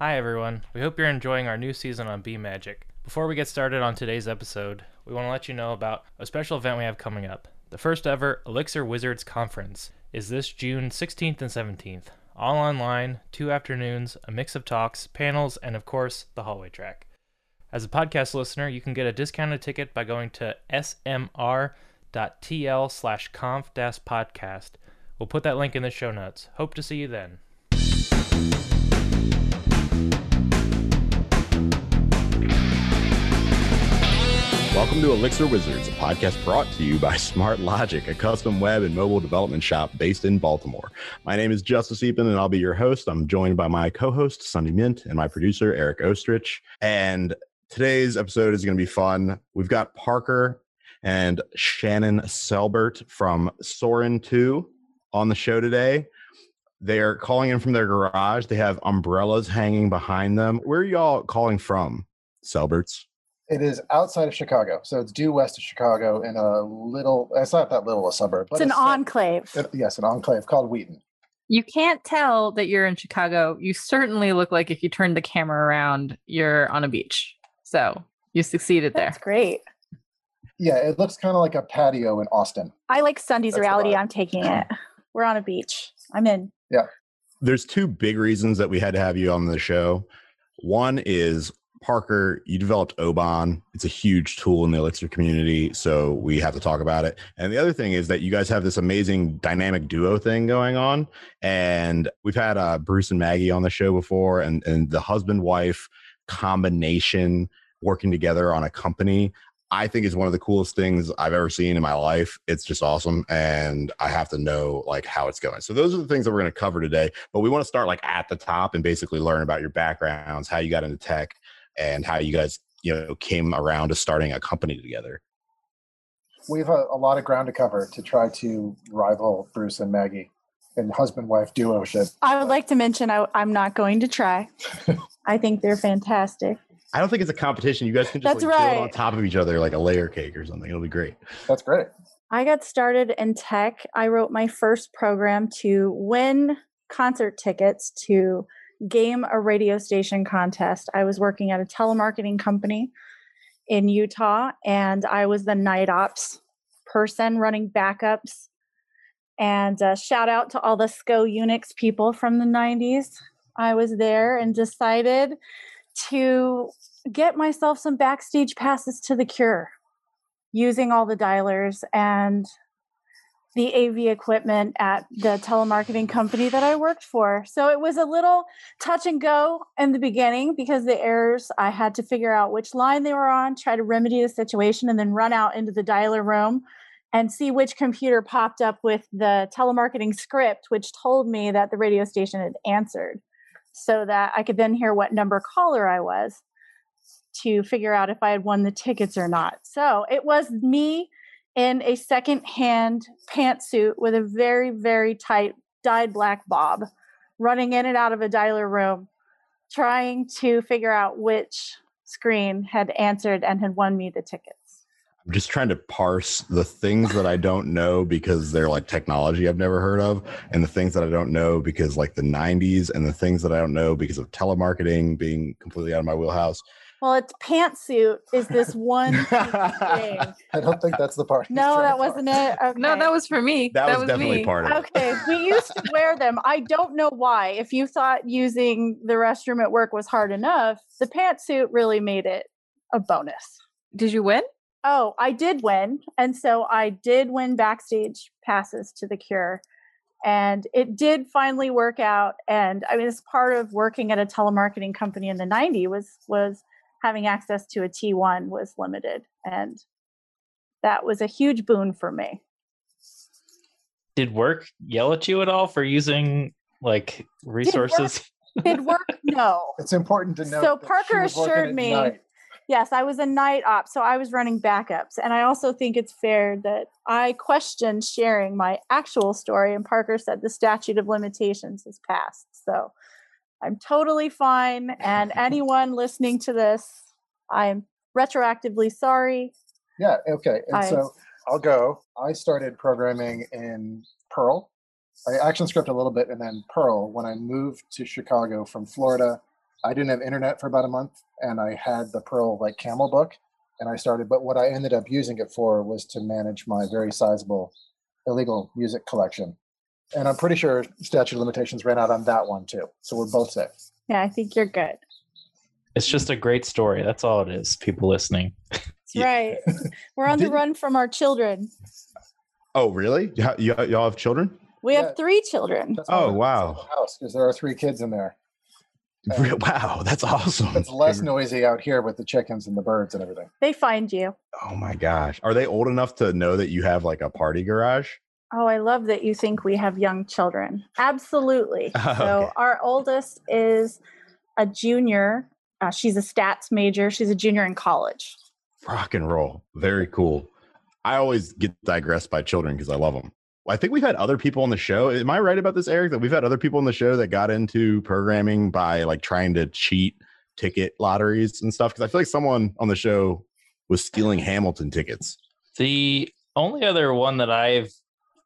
Hi, everyone. We hope you're enjoying our new season on BEAM Magic. Before we get started on today's episode, we want to let you know about a special event we have coming up. The first ever Elixir Wizards Conference is this June 16th and 17th. All online, two afternoons, a mix of talks, panels, and of course, the hallway track. As a podcast listener, you can get a discounted ticket by going to smr.tl slash conf podcast. We'll put that link in the show notes. Hope to see you then. Welcome to Elixir Wizards, a podcast brought to you by SmartLogic, a custom web and mobile development shop based in Baltimore. My name is Justus Eapen, and I'll be your host. I'm joined by my co-host Sundi Myint and my producer Eric Oestrich. And today's episode is going to be fun. We've got Parker and Shannon Selbert from Soren 2 on the show today. They are calling in from their garage. They have umbrellas hanging behind them. Where are y'all calling from, Selberts? It is outside of Chicago, so it's due west of Chicago in a little. It's not that little a suburb, but it's an enclave. It, yes, an enclave called Wheaton. You can't tell that you're in Chicago. You certainly look like if you turn the camera around, you're on a beach. So you succeeded there. That's great. Yeah, it looks kind of like a patio in Austin. I like Sunday's That's reality. I'm taking it. We're on a beach. I'm in. Yeah. There's two big reasons that we had to have you on the show. One is Parker, you developed Oban. It's a huge tool in the Elixir community, so we have to talk about it. And the other thing is that you guys have this amazing dynamic duo thing going on. And we've had uh, Bruce and Maggie on the show before, and and the husband wife combination working together on a company. I think is one of the coolest things I've ever seen in my life. It's just awesome, and I have to know like how it's going. So those are the things that we're going to cover today. But we want to start like at the top and basically learn about your backgrounds, how you got into tech, and how you guys you know came around to starting a company together. We have a, a lot of ground to cover to try to rival bruce and maggie and husband wife duo ship i would like to mention I, am not going to try. I think they're fantastic. I don't think it's a competition. You guys can just That's like, right. build on top of each other like a layer cake or something. It'll be great. That's great. I got started in tech. I wrote my first program to win concert tickets to game a radio station contest. I was working at a telemarketing company in Utah, and I was the night ops person running backups. And uh, shout out to all the SCO Unix people from the 90s. I was there and decided to get myself some backstage passes to the cure using all the dialers and the AV equipment at the telemarketing company that I worked for. So it was a little touch and go in the beginning because the errors, I had to figure out which line they were on, try to remedy the situation, and then run out into the dialer room and see which computer popped up with the telemarketing script, which told me that the radio station had answered so that I could then hear what number caller I was to figure out if I had won the tickets or not. So it was me in a second-hand pantsuit with a very, very tight dyed black bob, running in and out of a dialer room, trying to figure out which screen had answered and had won me the tickets. I'm just trying to parse the things that I don't know because they're like technology I've never heard of, and the things that I don't know because like the 90s, and the things that I don't know because of telemarketing being completely out of my wheelhouse. Well, it's pantsuit is this one thing. I don't think that's the part. No, that wasn't it. Okay. No, that was for me. That, that was, was, definitely me. part of it. Okay, we used to wear them. I don't know why. If you thought using the restroom at work was hard enough, the pantsuit really made it a bonus. Did you win? Oh, I did win. And so I did win backstage passes to the cure. And it did finally work out. And I mean, it's part of working at a telemarketing company in the 90s was was having access to a T1 was limited. And that was a huge boon for me. Did work yell at you at all for using like resources? Did work? Did work no. It's important to know. So Parker assured me. Night. Yes, I was a night op, so I was running backups. And I also think it's fair that I questioned sharing my actual story, and Parker said the statute of limitations has passed. So I'm totally fine. And anyone listening to this, I'm retroactively sorry. Yeah, okay. And I, so I'll go. I started programming in Perl. I ActionScript a little bit and then Perl when I moved to Chicago from Florida I didn't have internet for about a month, and I had the Perl like Camel book, and I started. But what I ended up using it for was to manage my very sizable illegal music collection, and I'm pretty sure statute of limitations ran out on that one too. So we're both safe. Yeah, I think you're good. It's just a great story. That's all it is. People listening. Yeah. right. We're on the run from our children. Oh, really? You, ha- you, y'all have children? We Yeah. have three children. That's Oh, wow. House because there are three kids in there. Uh, Wow, that's awesome. It's less noisy out here with the chickens and the birds and everything. They find you. Oh my gosh. Are they old enough to know that you have like a party garage? Oh, I love that you think we have young children. Absolutely. Oh, So, our oldest is a junior. Uh, she's a stats major. She's a junior in college. Rock and roll. Very cool. I always get digressed by children because I love them. I think we've had other people on the show. Am I right about this, Eric? That we've had other people on the show that got into programming by like trying to cheat ticket lotteries and stuff? Because I feel like someone on the show was stealing Hamilton tickets. The only other one that I've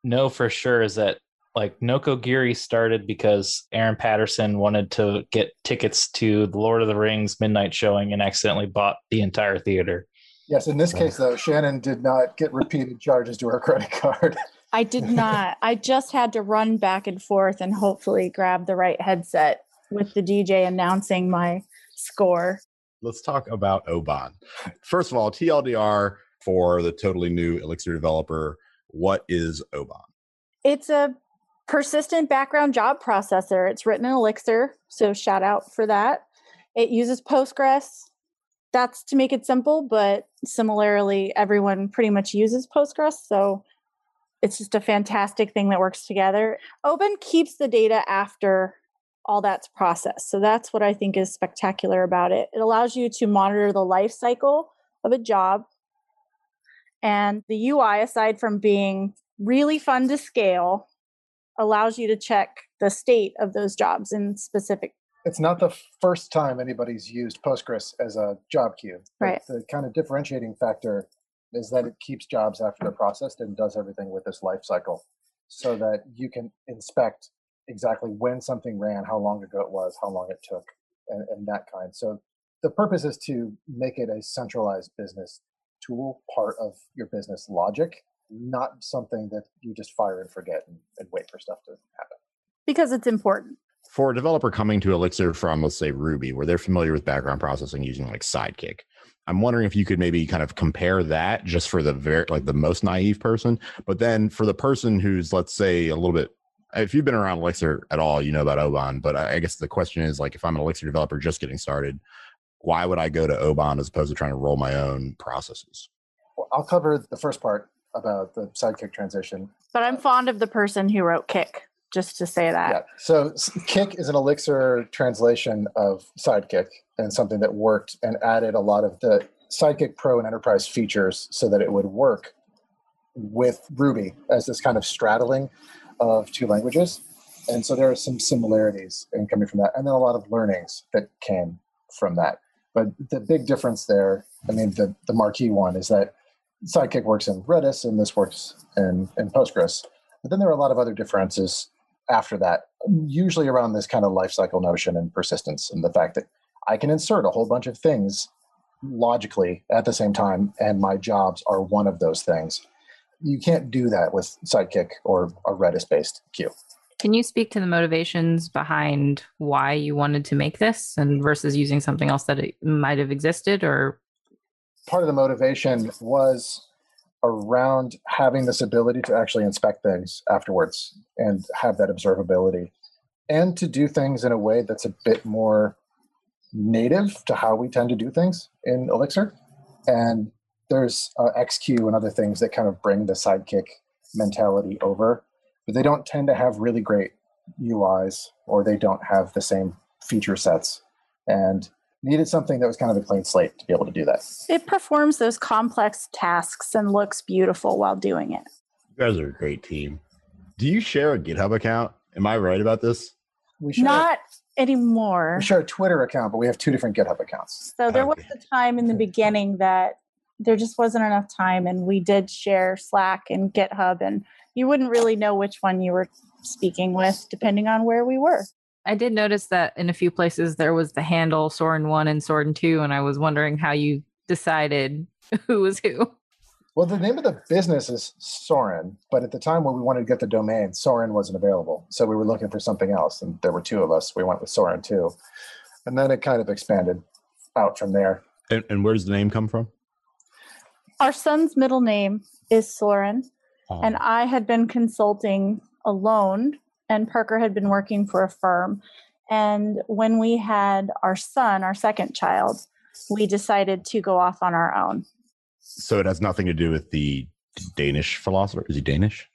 know for sure is that like Nokogiri started because Aaron Patterson wanted to get tickets to the Lord of the Rings midnight showing and accidentally bought the entire theater. Yes, in this case though, Shannon did not get repeated charges to her credit card. I did not. I just had to run back and forth and hopefully grab the right headset with the DJ announcing my score. Let's talk about Oban. First of all, TLDR for the totally new Elixir developer. What is Oban? It's a persistent background job processor. It's written in Elixir, so shout out for that. It uses Postgres. That's to make it simple, but similarly, everyone pretty much uses Postgres. So it's just a fantastic thing that works together. Oban keeps the data after all that's processed. So that's what I think is spectacular about it. It allows you to monitor the life cycle of a job. And the UI, aside from being really fun to scale, allows you to check the state of those jobs in specific. It's not the first time anybody's used Postgres as a job queue. but Right. The kind of differentiating factor is that it keeps jobs after they're processed and does everything with this life cycle so that you can inspect exactly when something ran, how long ago it was, how long it took, and, and that kind. So the purpose is to make it a centralized business tool, part of your business logic, not something that you just fire and forget and, and wait for stuff to happen. Because it's important. For a developer coming to Elixir from, let's say, Ruby, where they're familiar with background processing using like Sidekiq, I'm wondering if you could maybe kind of compare that just for the very like the most naive person, but then for the person who's let's say a little bit if you've been around Elixir at all, you know about Oban. But I I guess the question is like if I'm an Elixir developer just getting started, why would I go to Oban as opposed to trying to roll my own processes? Well, I'll cover the first part about the Sidekiq transition. But I'm fond of the person who wrote Kiq, just to say that. Yeah. So Kiq is an Elixir translation of Sidekiq and something that worked and added a lot of the Sidekiq Pro and Enterprise features so that it would work with Ruby as this kind of straddling of two languages. And so there are some similarities in coming from that, and then a lot of learnings that came from that. But the big difference there, I mean, the, the marquee one is that Sidekiq works in Redis and this works in, in Postgres. But then there are a lot of other differences after that, usually around this kind of lifecycle notion and persistence and the fact that I can insert a whole bunch of things logically at the same time, and my jobs are one of those things. You can't do that with Sidekiq or a Redis based queue. Can you speak to the motivations behind why you wanted to make this and versus using something else that it might have existed or Part of the motivation was around having this ability to actually inspect things afterwards and have that observability and to do things in a way that's a bit more native to how we tend to do things in Elixir. And there's uh, Exq and other things that kind of bring the Sidekiq mentality over, but they don't tend to have really great UIs or they don't have the same feature sets. And needed something that was kind of a clean slate to be able to do that. It performs those complex tasks and looks beautiful while doing it. You guys are a great team. Do you share a GitHub account? Am I right about this? We share, Not anymore. we share a Twitter account, but we have two different GitHub accounts. So there was a time in the beginning that there just wasn't enough time, and we did share Slack and GitHub, and you wouldn't really know which one you were speaking with depending on where we were. I did notice that in a few places there was the handle Soren 1 and Soren 2, and I was wondering how you decided who was who. Well, the name of the business is Soren, but at the time when we wanted to get the domain, Soren wasn't available. So we were looking for something else, and there were two of us. We went with Soren 2. And then it kind of expanded out from there. And, and where does the name come from? Our son's middle name is Soren, and I had been consulting alone, and Parker had been working for a firm. And when we had our son, our second child, we decided to go off on our own. so it has nothing to do with the Danish philosopher. Is he Danish?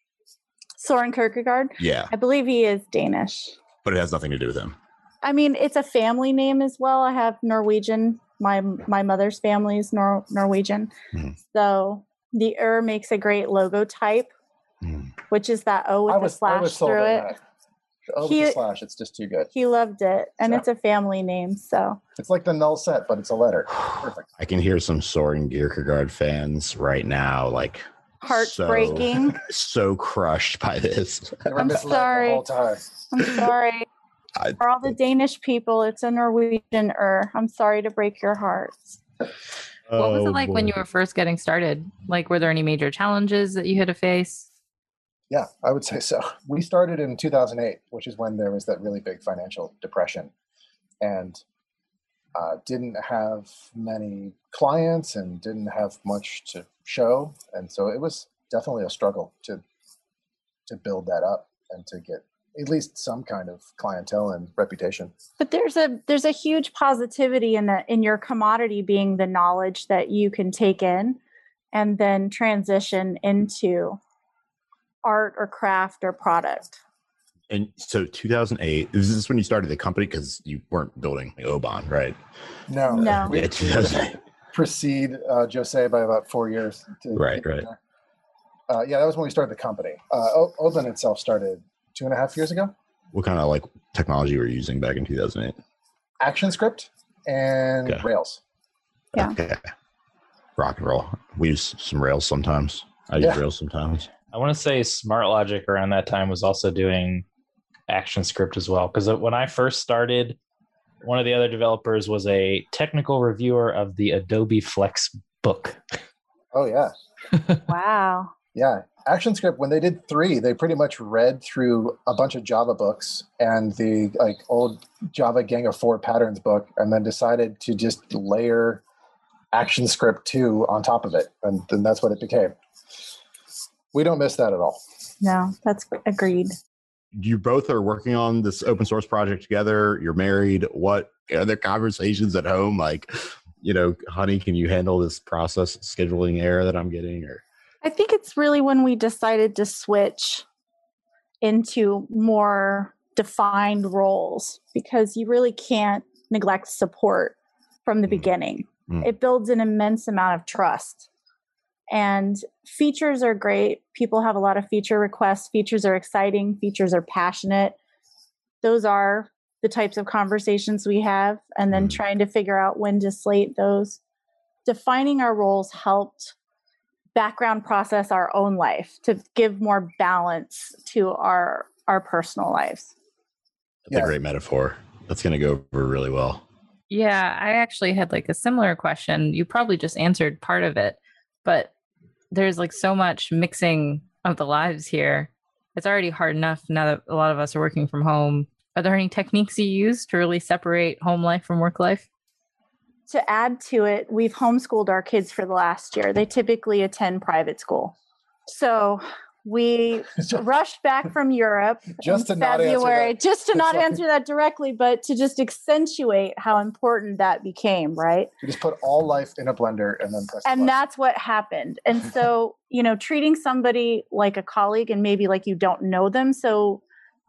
Soren Kierkegaard, Yeah, I believe he is Danish. but it has nothing to do with him. I mean, it's a family name as well. I have Norwegian. My my mother's family is Nor- Norwegian, Mhm. so the er makes a great logo type, Hmm. which is that O with I the was, I slash was sold through on it. that. Oh, with He- the slash, it's just too good. He loved it, and Yeah. it's a family name. So It's like the null set, but it's a letter. Perfect. I can hear some Soren Kierkegaard fans right now, like hearts so- breaking. so crushed by this. I'm sorry. the whole time. I'm sorry I- for all the Danish people. It's a Norwegian er. I'm sorry to break your hearts. What was Oh, it like when you were first getting started? Like, were there any major challenges that you had to face? Yeah, I would say so. We started in 2008, which is when there was that really big financial depression, and uh, didn't have many clients and didn't have much to show, and so it was definitely a struggle to to build that up and to get at least some kind of clientele and reputation. But there's a there's a huge positivity in the in your commodity being the knowledge that you can take in and then transition into art or craft or product. And so 2008, this is this when you started the company? Because you weren't building Oban, right? No, No. we Yeah, 2008. precede uh, Jose by about four years. to Right, right. Uh, yeah, that was when we started the company. Uh, O- Oban itself started two and a half years ago. What kind of like technology were you using back in 2008? ActionScript and Okay. Rails. Yeah. Okay. Rock and roll. We use some Rails sometimes. I use Rails sometimes. I want to say SmartLogic around that time was also doing ActionScript as well. Because when I first started, one of the other developers was a technical reviewer of the Adobe Flex book. Oh yeah, Wow. Yeah. ActionScript when they did three, they pretty much read through a bunch of Java books and the like old Java Gang of Four Patterns book, and then decided to just layer ActionScript two on top of it, and then that's what it became. We don't miss that at all. No, that's agreed. You both are working on this open source project together. You're married. What are there conversations at home? Like, you know, honey, can you handle this process scheduling error that I'm getting? Or I think it's really when we decided to switch into more defined roles because you really can't neglect support from the Mm. beginning. Mm. It builds an immense amount of trust. And features are great. People have a lot of feature requests. Features are exciting. Features are passionate. Those are the types of conversations we have. And then Mm. trying to figure out when to slate those. Defining our roles helped background process our own life to give more balance to our our personal lives. that's Yeah. a great metaphor. That's going to go over really well. Yeah, I actually had like a similar question. You probably just answered part of it, but there's like so much mixing of the lives here. It's already hard enough now that a lot of us are working from home. Are there any techniques you use to really separate home life from work life? To add to it, we've homeschooled our kids for the last year. They typically attend private school. So we rushed back from Europe Just in to not answer February, just to not answer that directly, but to just accentuate how important that became, right? You just put all life in a blender and then press. and button. that's what happened and so you know treating somebody like a colleague and maybe like you don't know them so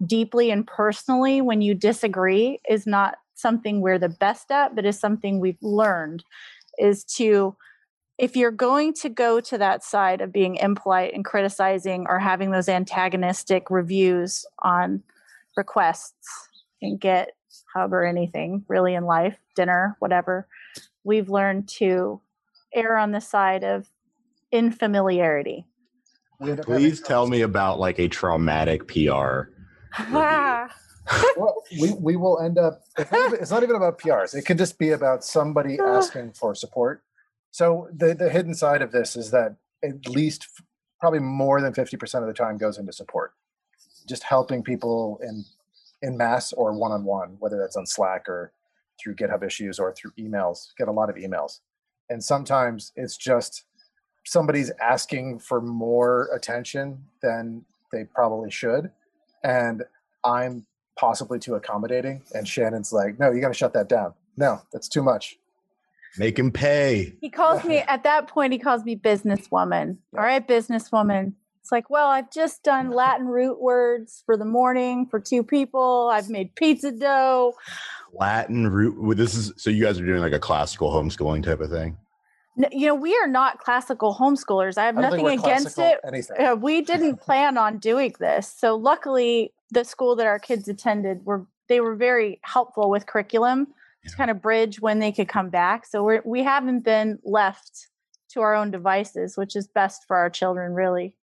deeply and personally when you disagree is not something we're the best at but is something we've learned is to if you're going to go to that side of being impolite and criticizing or having those antagonistic reviews on requests and get hub or anything really in life dinner whatever we've learned to err on the side of infamiliarity. We end up having Please tell me about like a traumatic PR. Well, we, we will end up it's not, even, it's not even about prs it can just be about somebody asking for support. So the the hidden side of this is that at least probably more than 50% of the time goes into support. Just helping people in in mass or one-on-one whether that's on slack or through github issues or through emails get a lot of emails. And sometimes it's just somebody's asking for more attention than they probably should. And i'm possibly too accommodating and shannon's like no you got to shut that down no that's too much Make him pay. He calls me at that point. He calls me businesswoman. All right, businesswoman. It's like, well, I've just done Latin root words for the morning for two people. I've made pizza dough. Latin root. well, This is so you guys are doing like a classical homeschooling type of thing. N- You know, we are not classical homeschoolers. I have I nothing against it. anything Uh, we didn't plan on doing this. So luckily, the school that our kids attended were they were very helpful with curriculum to kind of bridge when they could come back. So we're we haven't been left to our own devices, which is best for our children, really.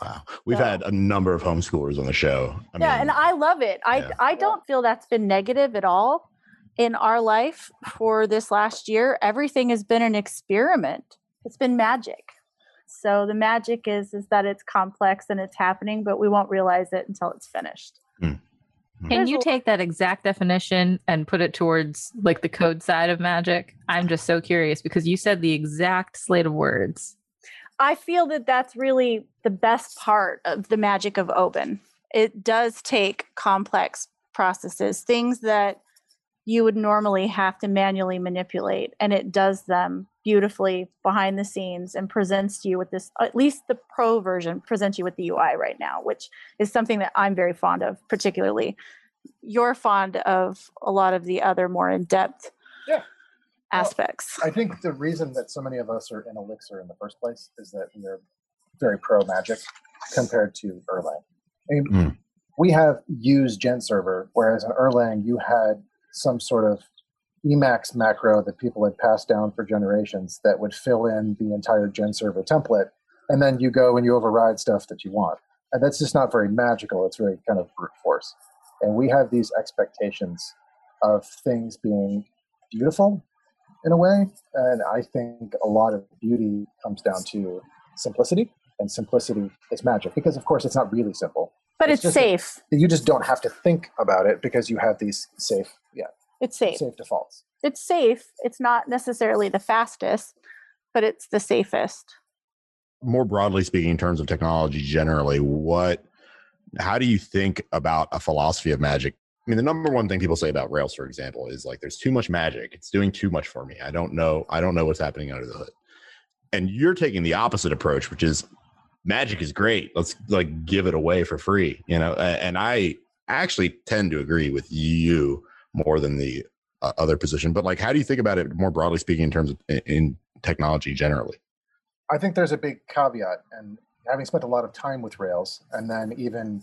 Wow, we've So- had a number of homeschoolers on the show. I yeah, mean, and I love it. I yeah. I don't feel that's been negative at all in our life for this last year. Everything has been an experiment. It's been magic. So the magic is is that it's complex and it's happening, but we won't realize it until it's finished. Hmm. Hmm. Can you take that exact definition and put it towards like the code side of magic? I'm just so curious because you said the exact slate of words. I feel that that's really the best part of the magic of Oban. It does take complex processes, things that you would normally have to manually manipulate, and it does them beautifully behind the scenes and presents you with this, at least the pro version presents you with the UI right now, which is something that I'm very fond of, particularly. You're fond of a lot of the other more in depth Yeah. Well, aspects. I think the reason that so many of us are in Elixir in the first place is that we are very pro magic compared to Erlang. I mean, Mm. we have used Gen Server, whereas in Erlang you had some sort of Emacs macro that people had passed down for generations that would fill in the entire Gen Server template, and then you go and you override stuff that you want. And that's just not very magical. It's very kind of brute force. And we have these expectations of things being beautiful in a way. And I think a lot of beauty comes down to simplicity, and simplicity is magic because, of course, it's not really simple. but it's it's a- safe. You just don't have to think about it because you have these safe, yeah, It's safe. safe defaults. it's safe. It's not necessarily the fastest, but it's the safest. more broadly speaking, in terms of technology generally, what, how do you think about a philosophy of magic? I mean, the number one thing people say about Rails, for example, is like there's too much magic. It's doing too much for me. I don't know. I don't know what's happening under the hood. And you're taking the opposite approach, which is magic is great. Let's like give it away for free, you know. And I actually tend to agree with you more than the uh, other position. But like, how do you think about it more broadly speaking in terms of in, in technology generally? I think there's a big caveat, and having spent a lot of time with Rails, and then even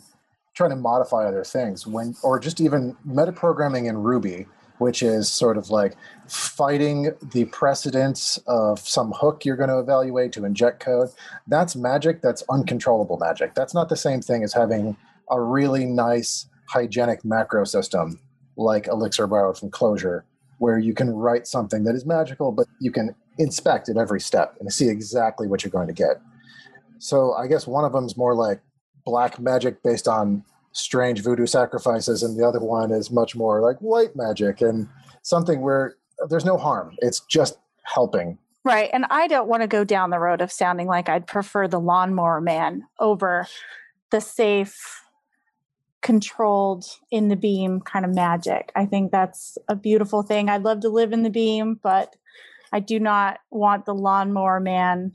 trying to modify other things, when or just even metaprogramming in Ruby, which is sort of like fighting the precedence of some hook you're going to evaluate to inject code. That's magic. That's uncontrollable magic. That's not the same thing as having a really nice hygienic macro system like Elixir borrowed from Clojure, where you can write something that is magical, but you can inspect at every step and see exactly what you're going to get. So I guess one of them is more like black magic based on strange voodoo sacrifices, and the other one is much more like white magic and something where there's no harm. It's just helping. Right. And I don't want to go down the road of sounding like I'd prefer the lawnmower man over the safe, controlled in the beam kind of magic. I think that's a beautiful thing. I'd love to live in the beam, but I do not want the lawnmower man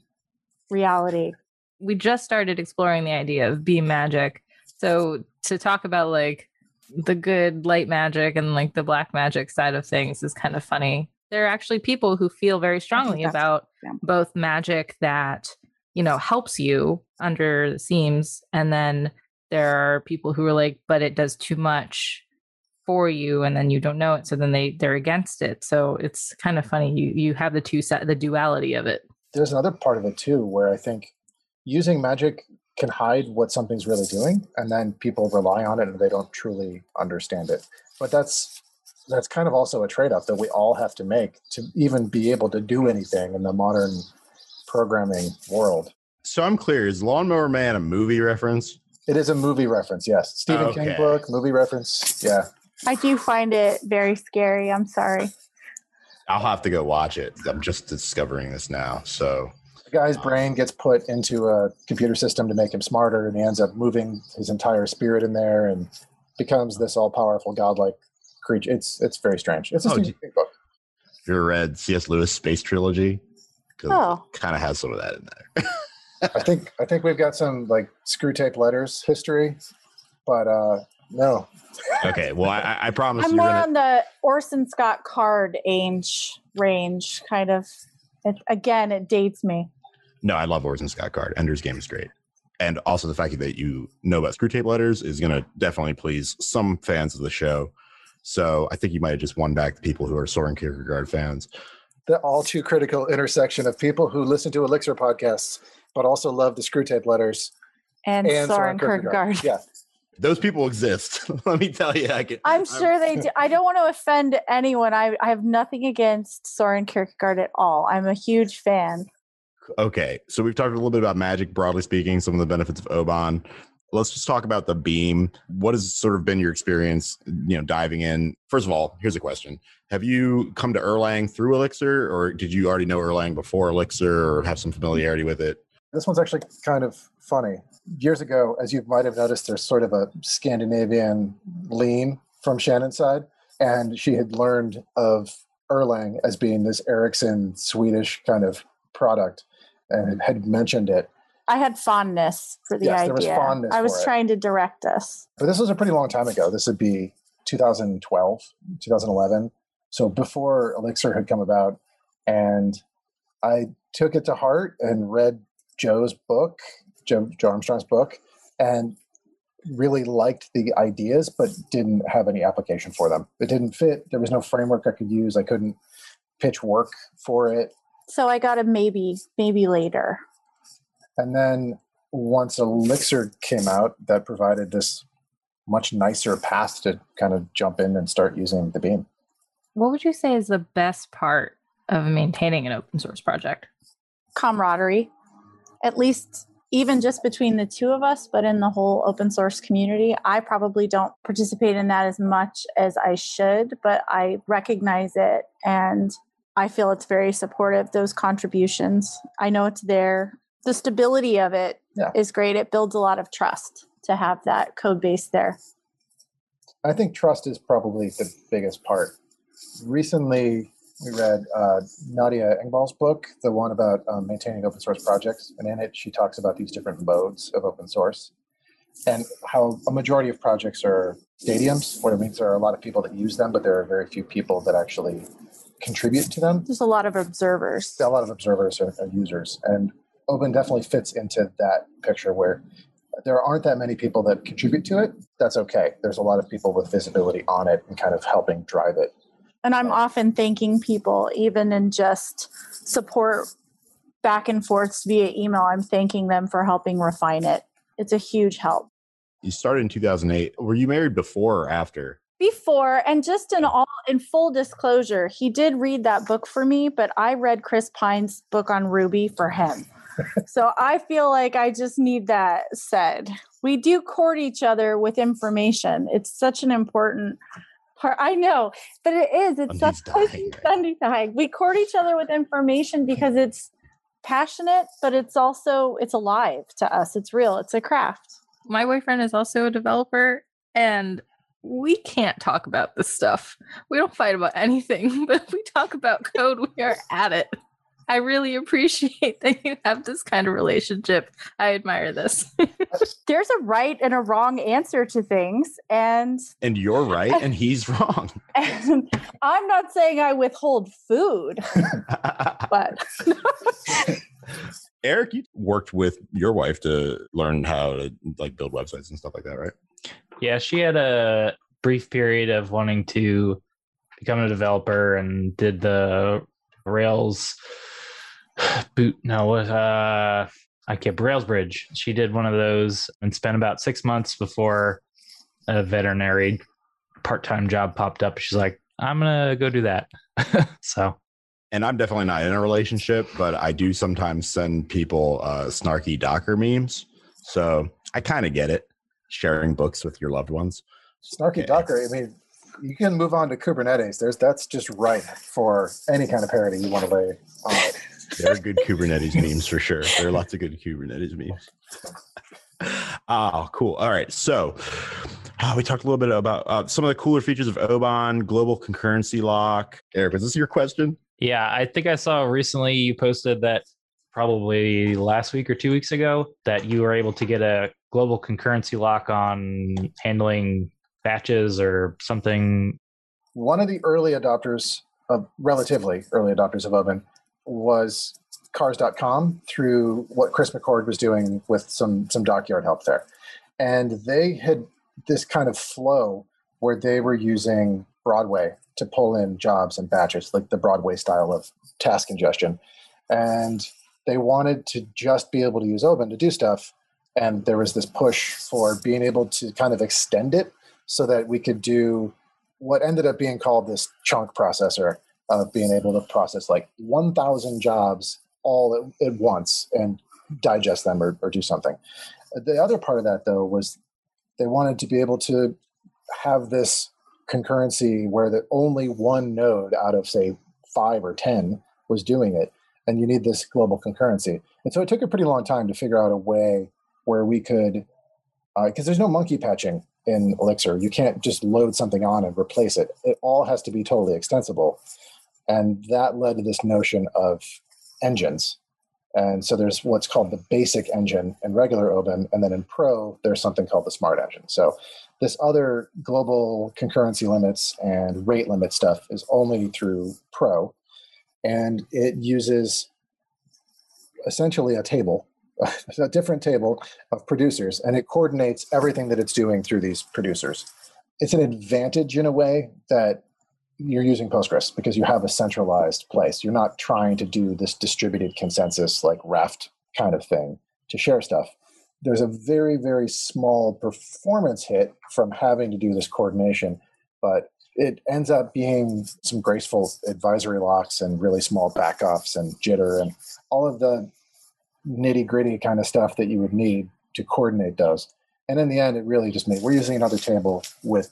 reality. we just started exploring the idea of beam magic. So to talk about like the good light magic and like the black magic side of things is kind of funny. There are actually people who feel very strongly about yeah. both magic that, you know, helps you under the seams and then there are people who are like but it does too much for you and then you don't know it so then they they're against it. So it's kind of funny you you have the two set the duality of it. There's another part of it too where I think using magic can hide what something's really doing, and then people rely on it and they don't truly understand it. But that's that's kind of also a trade-off that we all have to make to even be able to do anything in the modern programming world. So I'm clear. Is Lawnmower Man a movie reference? It is a movie reference, yes. Stephen Okay. King book, movie reference. Yeah. I do find it very scary. I'm sorry. I'll have to go watch it. I'm just discovering this now. So The guy's brain gets put into a computer system to make him smarter, and he ends up moving his entire spirit in there and becomes this all-powerful godlike creature. It's it's very strange. It's a Oh, Stephen. King book. Have you ever read C.S. Lewis Space Trilogy? Oh. kind of has some of that in there. I think I think we've got some like Screwtape letters history, but uh no. okay. Well, I, I promise I'm you're more gonna. on the Orson Scott Card age range, kind of. It, again, it dates me. No, I love Orson Scott Card. Ender's Game is great. And also the fact that you know about Screwtape letters is going to definitely please some fans of the show. So I think you might have just won back the people who are Soren Kierkegaard fans. The all too critical intersection of people who listen to Elixir podcasts but also love the Screwtape letters And, and Soren Kierkegaard. Yeah. Those people exist. Let me tell you. I can, I'm sure they do. I don't want to offend anyone. I, I have nothing against Soren Kierkegaard at all. I'm a huge fan. Okay, so we've talked a little bit about magic, broadly speaking, some of the benefits of Oban. Let's just talk about the beam. What has sort of been your experience, you know, diving in? First of all, here's a question: Have you come to Erlang through Elixir, or did you already know Erlang before Elixir, or have some familiarity with it? This one's actually kind of funny. Years ago, as you might have noticed, there's sort of a Scandinavian lean from Shannon's side, and she had learned of Erlang as being this Ericsson Swedish kind of product and had mentioned it. I had fondness for the Yes, idea. there was fondness I was for it. trying to direct us. But this was a pretty long time ago. This would be 2012, 2011. So before Elixir had come about. And I took it to heart and read Joe's book, Joe, Joe Armstrong's book, and really liked the ideas, but didn't have any application for them. It didn't fit. There was no framework I could use. I couldn't pitch work for it. So I got a maybe, maybe later. And then once Elixir came out, that provided this much nicer path to kind of jump in and start using the beam. What would you say is the best part of maintaining an open source project? camaraderie, at least even just between the two of us, but in the whole open source community. I probably don't participate in that as much as I should, but I recognize it and I feel it's very supportive, those contributions. I know it's there. The stability of it is Yeah. great. It builds a lot of trust to have that code base there. I think trust is probably the biggest part. Recently, we read uh, Nadia Eghbal's book, the one about um, maintaining Oban source projects. And in it, she talks about these different modes of open source and how a majority of projects are stadiums, where it means there are a lot of people that use them, but there are very few people that actually contribute to them. There's a lot of observers. a lot of observers are, are users and open definitely fits into that picture where there aren't that many people that contribute to it that's okay there's a lot of people with visibility on it and kind of helping drive it And I'm often thanking people, even in just support back and forths via email. I'm thanking them for helping refine it. It's a huge help. You started in 2008. Were you married before or after? Before, and just in all in full disclosure, he did read that book for me, but I read Chris Pine's book on Ruby for him. so I feel like I just need that said. We do court each other with information. It's such an important part. I know, but it is. It's Sunday's such dying. Sunday dying. We court each other with information because it's passionate, but it's also it's alive to us. It's real. It's a craft. My boyfriend is also a developer, and we can't talk about this stuff. We don't fight about anything, but if we talk about code, we are at it. I really appreciate that you have this kind of relationship. I admire this. There's a right and a wrong answer to things, and And you're right, and he's wrong. and I'm not saying I withhold food, but Eric, you worked with your wife to learn how to like build websites and stuff like that, right? Yeah, she had a brief period of wanting to become a developer and did the Rails boot. No, what? Uh, I kept Railsbridge. She did one of those and spent about six months before a veterinary part time job popped up. She's like, I'm gonna go do that. so and I'm definitely not in a relationship, but I do sometimes send people uh, snarky Docker memes. So I kind of get it, sharing books with your loved ones. Snarky Okay. Docker. I mean, you can move on to Kubernetes. There's that's just right for any kind of parody you want to lay on it. There are good Kubernetes memes for sure. There are lots of good Kubernetes memes. Oh, cool. All right. So uh, we talked a little bit about uh, some of the cooler features of Oban, global concurrency lock. Eric, was this your question? yeah, I think I saw recently you posted that probably last week or two weeks ago that you were able to get a global concurrency lock on handling batches or something. One of the early adopters of relatively early adopters of Oban was cars.com through what Chris McCord was doing with some some dockyard help there. And they had this kind of flow where they were using Broadway to pull in jobs and batches, like the Broadway style of task ingestion. And they wanted to just be able to use Oban to do stuff. And there was this push for being able to kind of extend it so that we could do what ended up being called this chunk processor of being able to process like 1,000 jobs all at, at once and digest them or, or do something. The other part of that, though, was they wanted to be able to have this concurrency where the only one node out of, say, five or 10 was doing it. And you need this global concurrency. And so it took a pretty long time to figure out a way where we could, uh, because there's no monkey patching in Elixir. You can't just load something on and replace it. It all has to be totally extensible. And that led to this notion of engines. And so there's what's called the basic engine in regular Oban, and then in Pro, there's something called the smart engine. So this other global concurrency limits and rate limit stuff is only through Pro, and it uses essentially a table, a different table of producers, and it coordinates everything that it's doing through these producers. It's an advantage in a way that you're using Postgres because you have a centralized place. You're not trying to do this distributed consensus like Raft kind of thing to share stuff. There's a very, very small performance hit from having to do this coordination, but it ends up being some graceful advisory locks and really small backoffs and jitter and all of the nitty gritty kind of stuff that you would need to coordinate those. And in the end, it really just made we're using another table with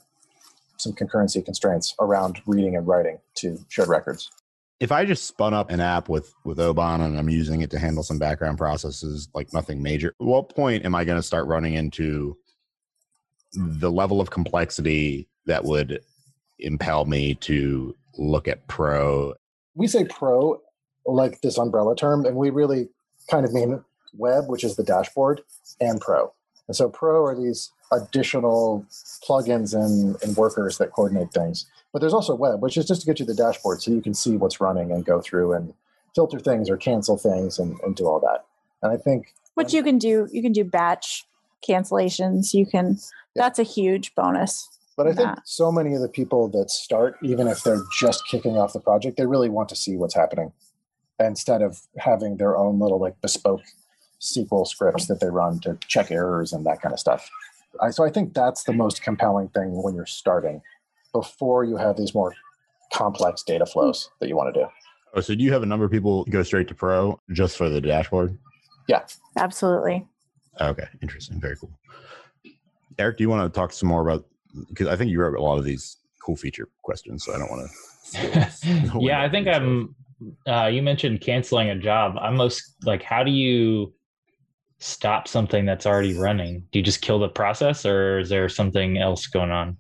some concurrency constraints around reading and writing to shared records. If I just spun up an app with with Oban and I'm using it to handle some background processes, like nothing major, what point am I going to start running into the level of complexity that would impel me to look at Pro? We say pro like this umbrella term, and we really kind of mean web, which is the dashboard, and pro. And so pro are these additional plugins and, and workers that coordinate things. But there's also web, which is just to get you the dashboard so you can see what's running and go through and filter things or cancel things and, and do all that. And I think Which you can do. You can do batch cancellations. You can. Yeah. That's a huge bonus. But I think Nah. so many of the people that start, even if they're just kicking off the project, they really want to see what's happening instead of having their own little like bespoke SQL scripts that they run to check errors and that kind of stuff. I, so I think that's the most compelling thing when you're starting before you have these more complex data flows that you want to do. Oh, so do you have a number of people go straight to Pro just for the dashboard? Yeah. Absolutely. Okay, interesting. Very cool. Eric, do you want to talk some more about? Because I think you wrote a lot of these cool feature questions, so I don't want to. yeah, I think I'm. Uh, you mentioned canceling a job. I'm most like, how do you stop something that's already running? Do you just kill the process, or is there something else going on?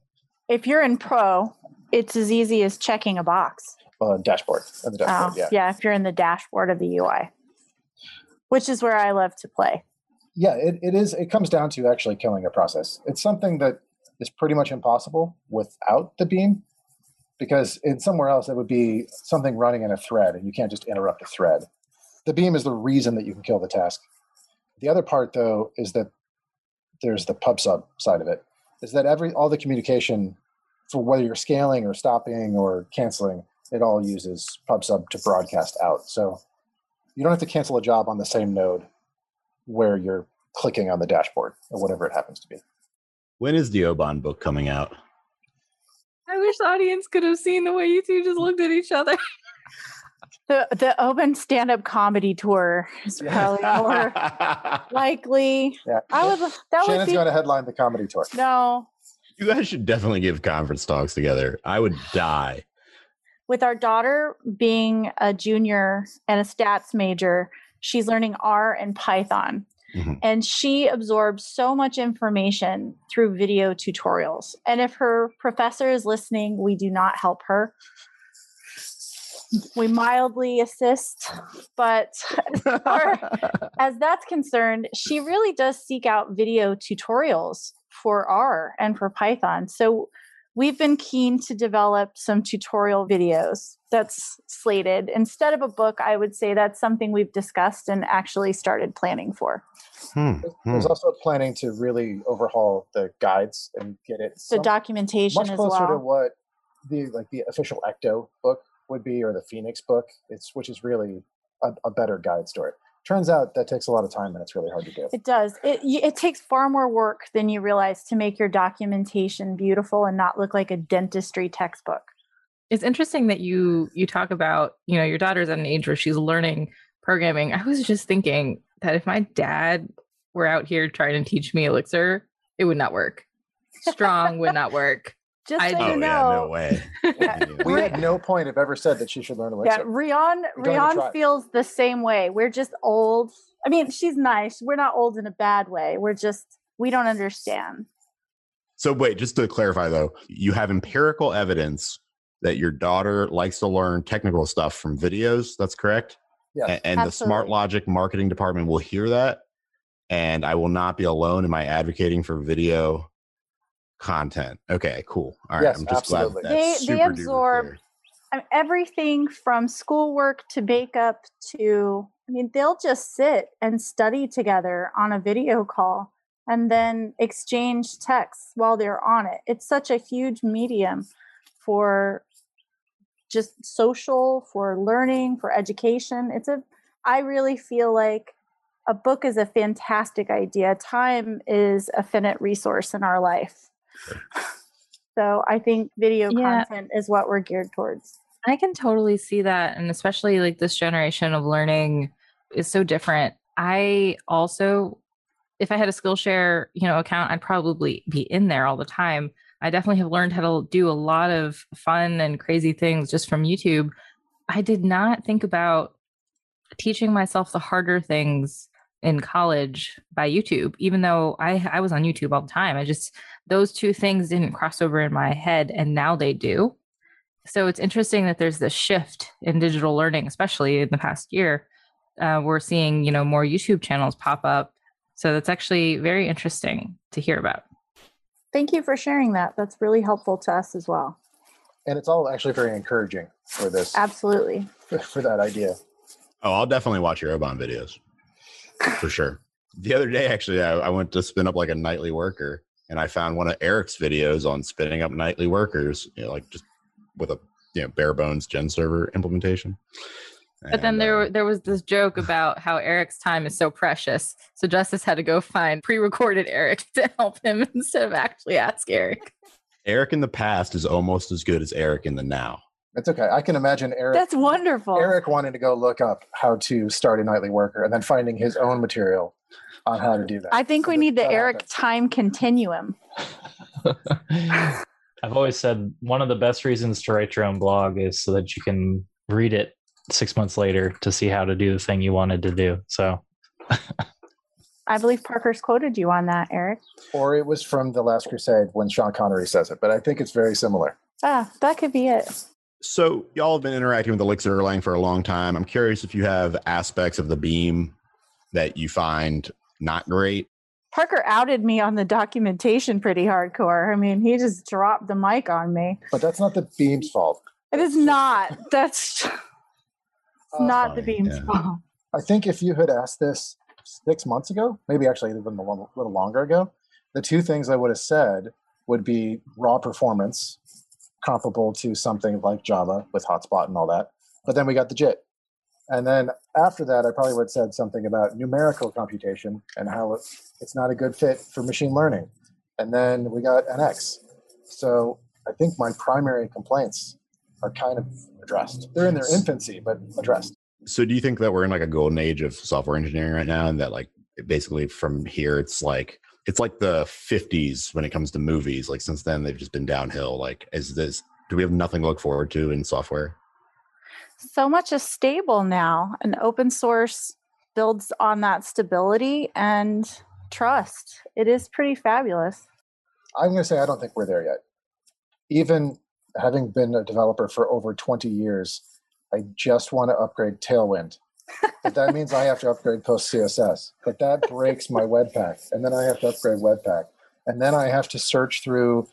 If you're in Pro, it's as easy as checking a box. Uh, dashboard. And the Oh, dashboard, yeah. yeah. If you're in the dashboard of the UI, which is where I love to play. yeah it, it is it comes down to actually killing a process it's something that is pretty much impossible without the beam because in somewhere else it would be something running in a thread and you can't just interrupt a thread the beam is the reason that you can kill the task the other part though is that there's the pub sub side of it is that every all the communication for whether you're scaling or stopping or canceling it all uses pub sub to broadcast out so you don't have to cancel a job on the same node where you're clicking on the dashboard or whatever it happens to be. When is the Oban book coming out? I wish the audience could have seen the way you two just looked at each other. The the open stand up comedy tour is probably more likely. Yeah. I would that would Shannon's be going to headline the comedy tour. no. You guys should definitely give conference talks together. I would die. With our daughter being a junior and a stats major, she's learning R and Python. Mhm. And she absorbs so much information through video tutorials. And if her professor is listening, we do not help her. We mildly assist, but as far as that's concerned, she really does seek out video tutorials for R and for Python. So we've been keen to develop some tutorial videos that's slated. Instead of a book, I would say that's something we've discussed and actually started planning for. Hmm, There's hmm. also planning to really overhaul the guides and get it The some- documentation much as closer to what the like the official Ecto book would be or the Phoenix book. It's which is really a, a better guide story. Turns out that takes a lot of time and it's really hard to do. It does. It it takes far more work than you realize to make your documentation beautiful and not look like a dentistry textbook. It's interesting that you you talk about, you know, your daughter's at an age where she's learning programming. I was just thinking that if my dad were out here trying to teach me Elixir, it would not work. Strong would not work. Just I- so Oh you yeah, know, no way. Yeah. We had no point have ever said that she should learn Yeah, Elixir. Rion We don't even Rion feels the same way. We're just old. I mean, she's nice. We're not old in a bad way. We're just we don't understand. So wait, just to clarify though, you have empirical evidence that your daughter likes to learn technical stuff from videos. That's correct. Yeah. A- And, the Smart Logic marketing department will hear that, and I will not be alone in my advocating for video content. Okay, cool. All right, Yes, I'm just absolutely. glad that's They- they super duper absorb- clear. Everything from schoolwork to makeup to I mean, they'll just sit and study together on a video call and then exchange texts while they're on it. It's such a huge medium for just social, for learning, for education. It's a I really feel like a book is a fantastic idea. Time is a finite resource in our life. So I think video Yeah. content is what we're geared towards. I can totally see that. And especially like this generation of learning is so different. I also, if I had a Skillshare, you know, account, I'd probably be in there all the time. I definitely have learned how to do a lot of fun and crazy things just from YouTube. I did not think about teaching myself the harder things in college by YouTube, even though I I was on YouTube all the time. I just those two things didn't cross over in my head, and now they do so it's interesting that there's this shift in digital learning especially in the past year uh, we're seeing you know more youtube channels pop up so that's actually very interesting to hear about Thank you for sharing that. That's really helpful to us as well. And it's all actually very encouraging for this Absolutely. for that idea. Oh, I'll definitely watch your Oban videos for sure. The other day, actually, I, I went to spin up like a nightly worker, and I found one of Eric's videos on spinning up nightly workers, you know, like just with a you know bare bones gen server implementation. but then there uh, there was this joke about how eric's time is so precious so Justus had to go find pre-recorded eric to help him instead of actually ask eric Eric in the past is almost as good as Eric in the now. It's okay. I can imagine Eric That's wonderful. Eric wanting to go look up how to start a nightly worker and then finding his own material on how to do that. I think we So that- need the Eric happens. time continuum. I've always said one of the best reasons to write your own blog is so that you can read it six months later to see how to do the thing you wanted to do. So I believe Parker's quoted you on that, Eric. Or it was from The Last Crusade when Sean Connery says it, but I think it's very similar. Ah, that could be it. So y'all have been interacting with Elixir Erlang for a long time. I'm curious if you have aspects of the beam that you find not great. Parker outed me on the documentation pretty hardcore. I mean, he just dropped the mic on me. But that's not the beam's fault. It is not. That's Uh, not the beam's yeah. fault. I think if you had asked this six months ago, maybe actually even a little, little longer ago, the two things I would have said would be raw performance, comparable to something like Java with hotspot and all that. But then we got the JIT. And then after that, I probably would have said something about numerical computation and how it, it's not a good fit for machine learning. And then we got NX. So I think my primary complaints are kind of addressed. They're in their infancy, but addressed. So do you think that we're in like a golden age of software engineering right now and that like basically from here it's like it's like the 50s when it comes to movies like since then they've just been downhill like is this do we have nothing to look forward to in software so much is stable now and open source builds on that stability and trust. It is pretty fabulous. I'm going to say i don't think we're there yet. Even having been a developer for over 20 years i just want to upgrade tailwind. But that means i have to upgrade PostCSS but that breaks my webpack and then i have to upgrade webpack. And then i have to search through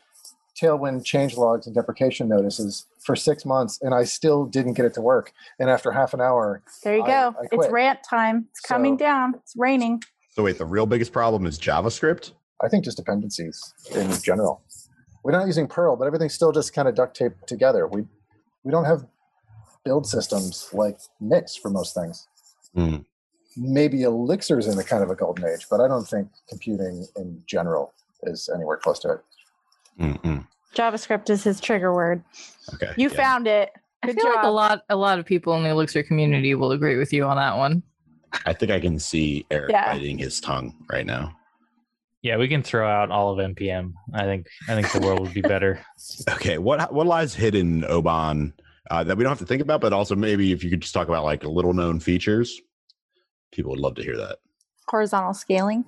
tailwind change logs and deprecation notices for six months and I still didn't get it to work. And after half an hour, there you I- go. I it's rant time. It's coming down. It's raining. so wait the real biggest problem is javascript I think just dependencies in general. We're not using Perl, but everything's still just kind of duct taped together. We we don't have build systems like Nix for most things. Hmm. Maybe Elixir's in a kind of a golden age, but I don't think computing in general is anywhere close to it. Mm-mm. JavaScript is his trigger word. okay You yeah. found it. I Good feel like a lot a lot of people in the Elixir community will agree with you on that one. i think i can see eric Yeah. biting his tongue right now Yeah, we can throw out all of npm. I think I think the world would be better. okay what what lies hidden oban uh, that we don't have to think about but also maybe if you could just talk about like little known features people would love to hear that horizontal scaling,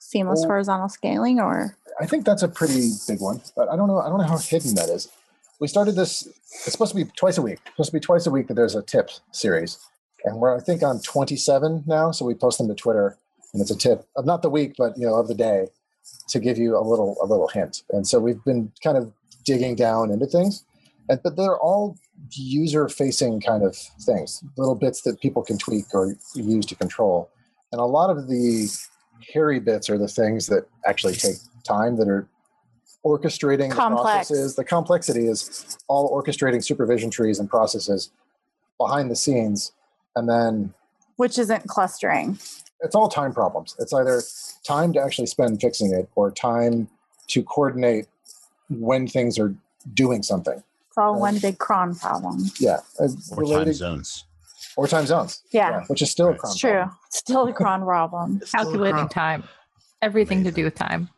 seamless Oh. horizontal scaling, or I think that's a pretty big one, but I don't know. I don't know how hidden that is. We started this. It's supposed to be twice a week. It's supposed to be twice a week that there's a tip series, and we're I think on 27 now. So we post them to Twitter, and it's a tip of not the week, but you know of the day, to give you a little a little hint. And so we've been kind of digging down into things, and but they're all user facing kind of things, little bits that people can tweak or use to control. And a lot of the hairy bits are the things that actually take time that are orchestrating the Complex. processes. The complexity is all orchestrating supervision trees and processes behind the scenes. And then which isn't clustering. it's all time problems. It's either time to actually spend fixing it or time to coordinate when things are doing something. It's all Right. one big cron problem. Yeah. uh, or time related- zones or time zones. Yeah, Which is still a Right. cron it's true. problem. It's still a cron problem. Calculating time. Everything to do with time.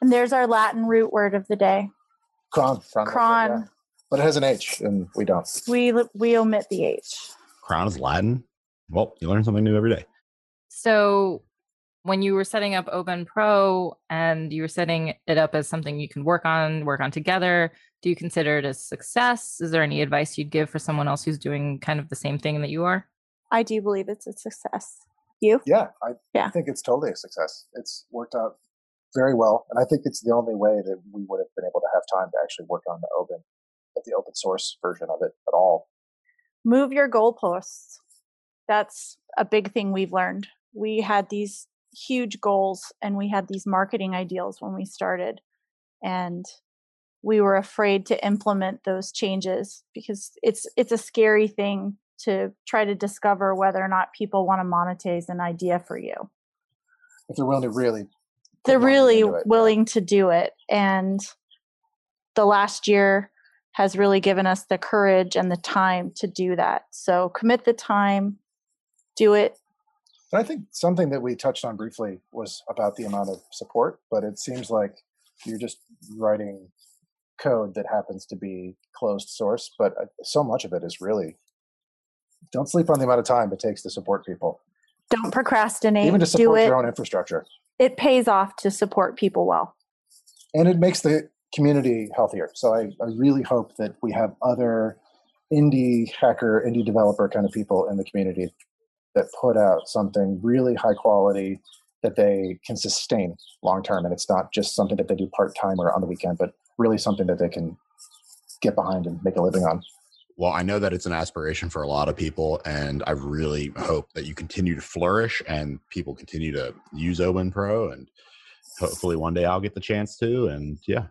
And there's our Latin root word of the day. Cron. Cron. Cron. yeah. But it has an H and we don't. We we omit the H. crown is latin well you learn something new every day So when you were setting up Oban Pro and you were setting it up as something you can work on, work on together, do you consider it a success? Is there any advice you'd give for someone else who's doing kind of the same thing that you are? I do believe it's a success. You? Yeah, I Yeah. think it's totally a success. It's worked out very well, and I think it's the only way that we would have been able to have time to actually work on the open, the open source version of it at all. Move your goalposts. That's a big thing we've learned. We had these huge goals and we had these marketing ideals when we started. And we were afraid to implement those changes because it's it's a scary thing to try to discover whether or not people want to monetize an idea for you. If they're willing to really, they're really into it, yeah. willing to do it and the last year has really given us the courage and the time to do that so commit the time do it But I think something that we touched on briefly was about the amount of support, but it seems like you're just writing code that happens to be closed source, but uh, so much of it is really don't sleep on the amount of time it takes to support people, don't procrastinate even to do support it your own infrastructure. It pays off to support people well and it makes the community healthier. So I, I really hope that we have other indie hacker, indie developer kind of people in the community that put out something really high quality that they can sustain long term. And it's not just something that they do part time or on the weekend, but really something that they can get behind and make a living on. Well, I know that it's an aspiration for a lot of people, and I really hope that you continue to flourish and people continue to use Oban Pro, and hopefully one day I'll get the chance to. And yeah,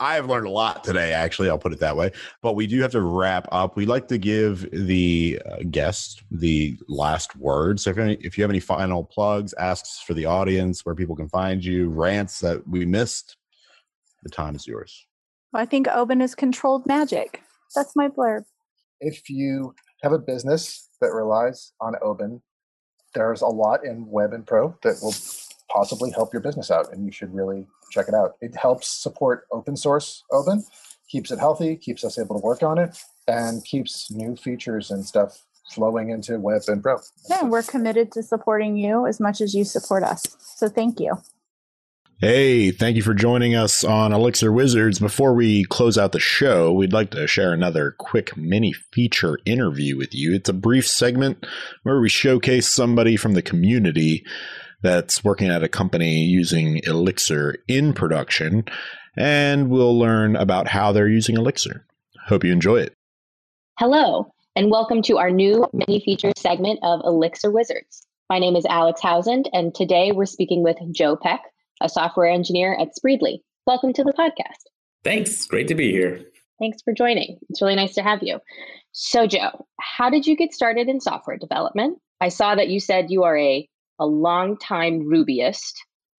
I have learned a lot today, actually. I'll put it that way. But we do have to wrap up. We like to give the uh, guest the last word. So if, any, if you have any final plugs, asks for the audience, where people can find you, rants that we missed, the time is yours. I think Oban is controlled magic. That's my blurb. If you have a business that relies on Oban, there's a lot in Web and Pro that will possibly help your business out, and you should really check it out. It helps support open source Oban, keeps it healthy, keeps us able to work on it, and keeps new features and stuff flowing into Web and Pro. Yeah, we're committed to supporting you as much as you support us. So thank you. Hey, thank you for joining us on Elixir Wizards. Before we close out the show, we'd like to share another quick mini feature interview with you. It's a brief segment where we showcase somebody from the community that's working at a company using Elixir in production, and we'll learn about how they're using Elixir. Hope you enjoy it. Hello, and welcome to our new mini feature segment of Elixir Wizards. My name is Alex Housand, and today we're speaking with Joe Peck, a software engineer at Spreedly. Welcome to the podcast. Thanks. Great to be here. Thanks for joining. It's really nice to have you. So, Joe, how did you get started in software development? I saw that you said you are a a long-time Rubyist.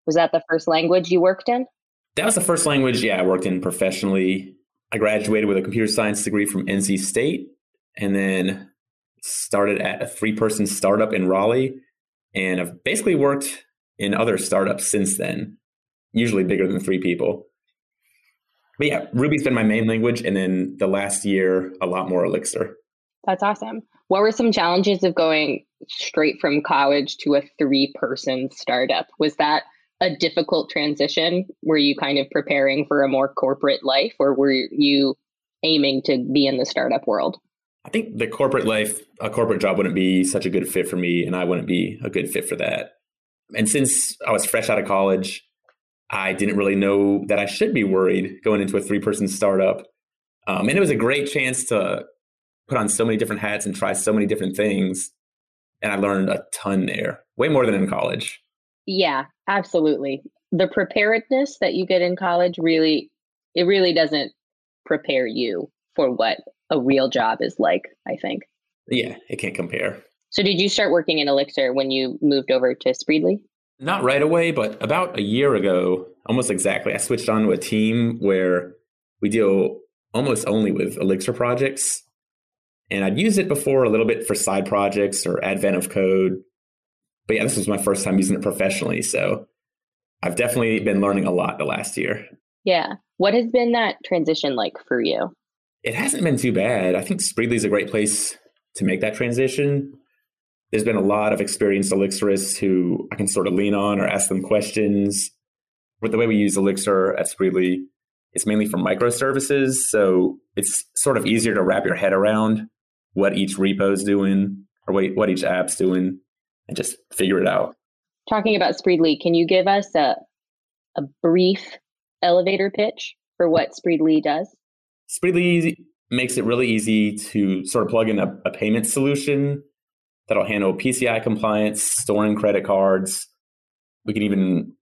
Was that the first language you worked in? That was the first language, yeah, I worked in professionally. I graduated with a computer science degree from NC State and then started at a three person startup in Raleigh. And I've basically worked in other startups since then, usually bigger than three people. But yeah, Ruby's been my main language. And then the last year, a lot more Elixir. That's awesome. What were some challenges of going straight from college to a three person startup? Was that a difficult transition? Were you kind of preparing for a more corporate life or were you aiming to be in the startup world? I think the corporate life, a corporate job wouldn't be such a good fit for me, and I wouldn't be a good fit for that. And since I was fresh out of college, I didn't really know that I should be worried going into a three person startup. Um, and it was a great chance to put on so many different hats and try so many different things. And I learned a ton there, way more than in college. Yeah, absolutely. The preparedness that you get in college really, it really doesn't prepare you for what a real job is like, I think. Yeah, it can't compare. So, did you start working in Elixir when you moved over to Spreedly? Not right away, but about a year ago, almost exactly, I switched on to a team where we deal almost only with Elixir projects. And I'd used it before a little bit for side projects or advent of code. But yeah, this was my first time using it professionally. So I've definitely been learning a lot the last year. Yeah. What has been that transition like for you? It hasn't been too bad. I think Spreedly is a great place to make that transition. There's been a lot of experienced Elixirists who I can sort of lean on or ask them questions. With the way we use Elixir at Spreedly, it's mainly for microservices. So it's sort of easier to wrap your head around what each repo is doing or what, what each app's doing and just figure it out. Talking about Spreedly, can you give us a, a brief elevator pitch for what Spreedly does? Spreedly makes it really easy to sort of plug in a, a payment solution that'll handle PCI compliance, storing credit cards. We can even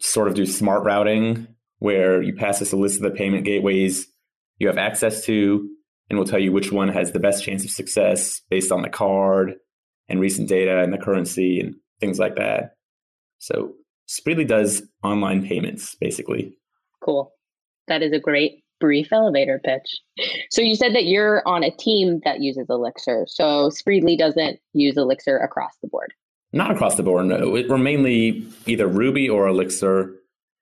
sort of do smart routing where you pass us a list of the payment gateways you have access to and we'll tell you which one has the best chance of success based on the card and recent data and the currency and things like that. So Spreedly does online payments basically. Cool. That is a great brief elevator pitch. So you said that you're on a team that uses Elixir. So Spreedly doesn't use Elixir across the board. Not across the board, no. We're mainly either Ruby or Elixir.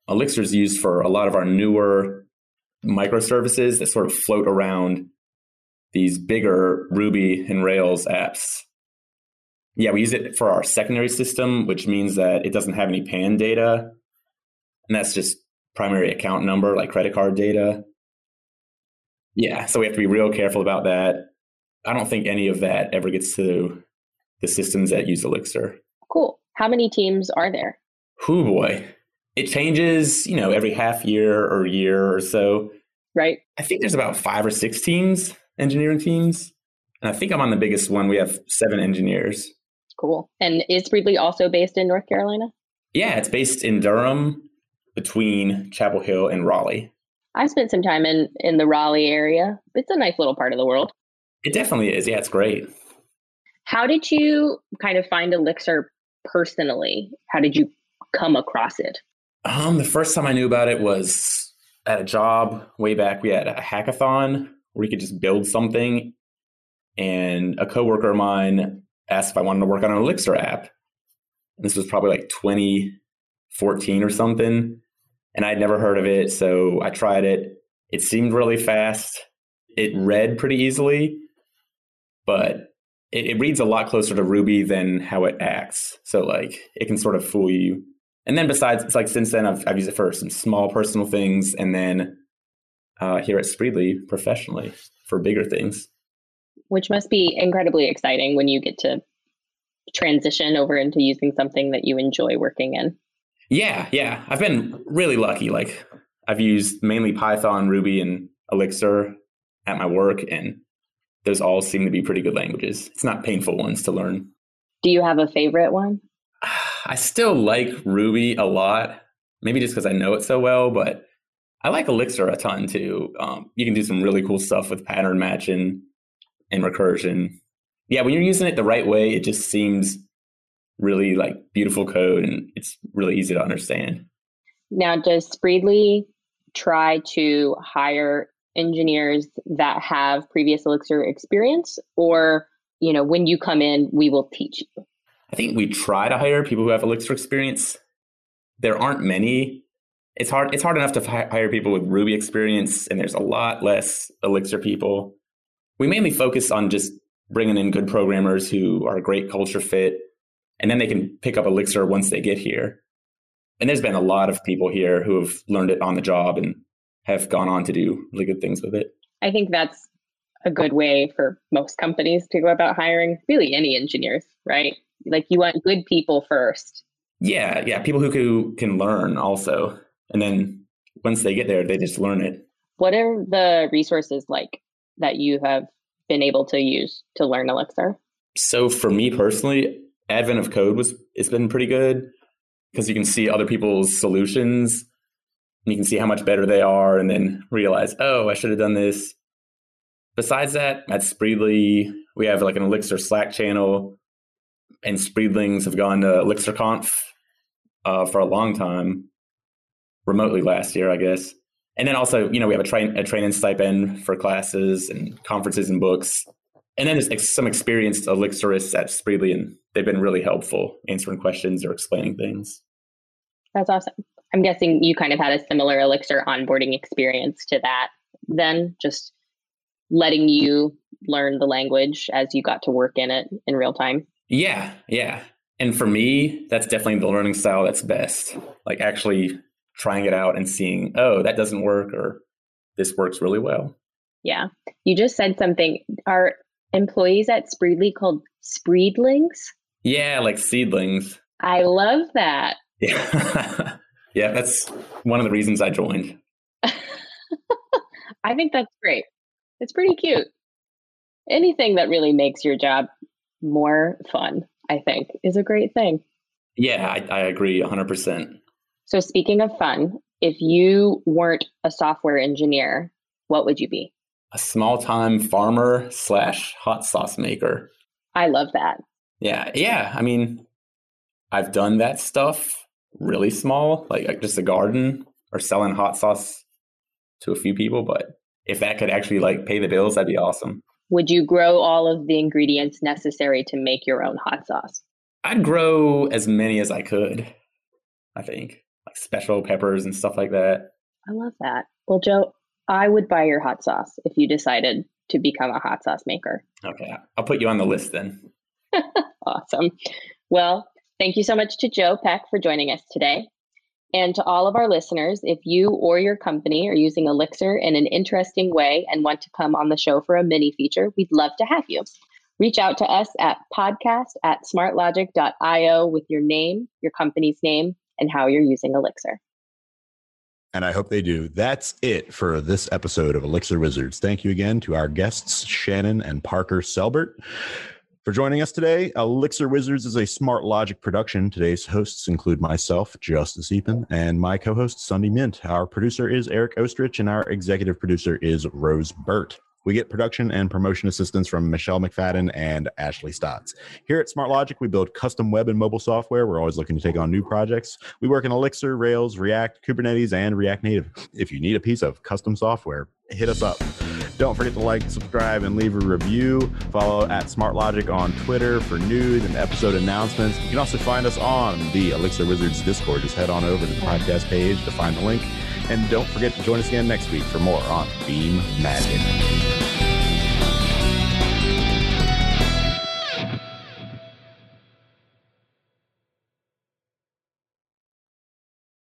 Elixir is used for a lot of our newer microservices that sort of float around these bigger Ruby and Rails apps. Yeah, we use it for our secondary system, which means that it doesn't have any PAN data. And that's just primary account number, like credit card data. Yeah, so we have to be real careful about that. I don't think any of that ever gets to the systems that use Elixir. Cool. How many teams are there? Whoo boy. It changes, you know, every half year or year or so. Right. I think there's about five or six teams engineering teams. And I think I'm on the biggest one. We have seven engineers. Cool. And is Spreedly also based in North Carolina? Yeah, it's based in Durham between Chapel Hill and Raleigh. I spent some time in in the Raleigh area. It's a nice little part of the world. It definitely is. Yeah, it's great. How did you kind of find Elixir personally? How did you come across it? Um, the first time I knew about it was at a job way back. We had a hackathon where you could just build something, and a coworker of mine asked if I wanted to work on an Elixir app. And this was probably like 2014 or something, and I'd never heard of it, so I tried it. It seemed really fast. It read pretty easily, but it, it reads a lot closer to Ruby than how it acts. So like it can sort of fool you. And then besides, it's like since then I've, I've used it for some small personal things, and then uh, here at Spreedly professionally for bigger things. Which must be incredibly exciting when you get to transition over into using something that you enjoy working in. Yeah, yeah. I've been really lucky. Like I've used mainly Python, Ruby, and Elixir at my work, and those all seem to be pretty good languages. It's not painful ones to learn. Do you have a favorite one? I still like Ruby a lot, maybe just because I know it so well, but I like Elixir a ton too. Um, you can do some really cool stuff with pattern matching and recursion. Yeah, when you're using it the right way, it just seems really like beautiful code and it's really easy to understand. Now, does Spreedly try to hire engineers that have previous Elixir experience, or you know, when you come in, we will teach you? I think we try to hire people who have Elixir experience. There aren't many. It's hard. It's hard enough to hire people with Ruby experience, and there's a lot less Elixir people. We mainly focus on just bringing in good programmers who are a great culture fit, and then they can pick up Elixir once they get here. And there's been a lot of people here who have learned it on the job and have gone on to do really good things with it. I think that's a good way for most companies to go about hiring really any engineers, right? Like you want good people first. Yeah, yeah, people who can, can learn also. And then once they get there, they just learn it. What are the resources like that you have been able to use to learn Elixir? So for me personally, Advent of Code was it's been pretty good because you can see other people's solutions and you can see how much better they are and then realize, oh, I should have done this. Besides that, at Spreedly, we have like an Elixir Slack channel, and Spreedlings have gone to ElixirConf uh, for a long time, remotely last year, I guess. And then also, you know, we have a train a training stipend for classes and conferences and books. And then there's some experienced Elixirists at Spreedly, and they've been really helpful answering questions or explaining things. That's awesome. I'm guessing you kind of had a similar Elixir onboarding experience to that, then just letting you learn the language as you got to work in it in real time. Yeah, yeah. And for me, that's definitely the learning style that's best. Like actually trying it out and seeing, oh, that doesn't work or this works really well. Yeah. You just said something. Are employees at Spreedly called Spreedlings? Yeah, like seedlings. I love that. Yeah. Yeah, that's one of the reasons I joined. I think that's great. It's pretty cute. Anything that really makes your job more fun, I think, is a great thing. Yeah, I, I agree 100%. So, speaking of fun, if you weren't a software engineer, what would you be? A small time farmer slash hot sauce maker. I love that. Yeah, yeah. I mean, I've done that stuff really small, like just a garden or selling hot sauce to a few people. But if that could actually like pay the bills, that'd be awesome. Would you grow all of the ingredients necessary to make your own hot sauce? I'd grow as many as I could, I think, like special peppers and stuff like that. I love that. Well, Joe, I would buy your hot sauce if you decided to become a hot sauce maker. Okay, I'll put you on the list then. awesome. Well, Thank you so much to Joe Peck for joining us today. And to all of our listeners, if you or your company are using Elixir in an interesting way and want to come on the show for a mini feature, we'd love to have you. Reach out to us at podcast at smartlogic.io with your name, your company's name, and how you're using Elixir. And I hope they do. That's it for this episode of Elixir Wizards. Thank you again to our guests, Shannon and Parker Selbert. for joining us today. Elixir Wizards is a SmartLogic production. Today's hosts include myself, Justus Eapen, and my co host, Sundi Myint. Our producer is Eric Oestrich, and our executive producer is Rose Burt. We get production and promotion assistance from Michelle McFadden and Ashley Stotts. Here at SmartLogic, we build custom web and mobile software. We're always looking to take on new projects. We work in Elixir, Rails, React, Kubernetes, and React Native. If you need a piece of custom software, hit us up. Don't forget to like, subscribe, and leave a review. Follow at SmartLogic on Twitter for news and episode announcements. You can also find us on the Elixir Wizards Discord. Just head on over to the podcast page to find the link. And don't forget to join us again next week for more on BEAM Magic.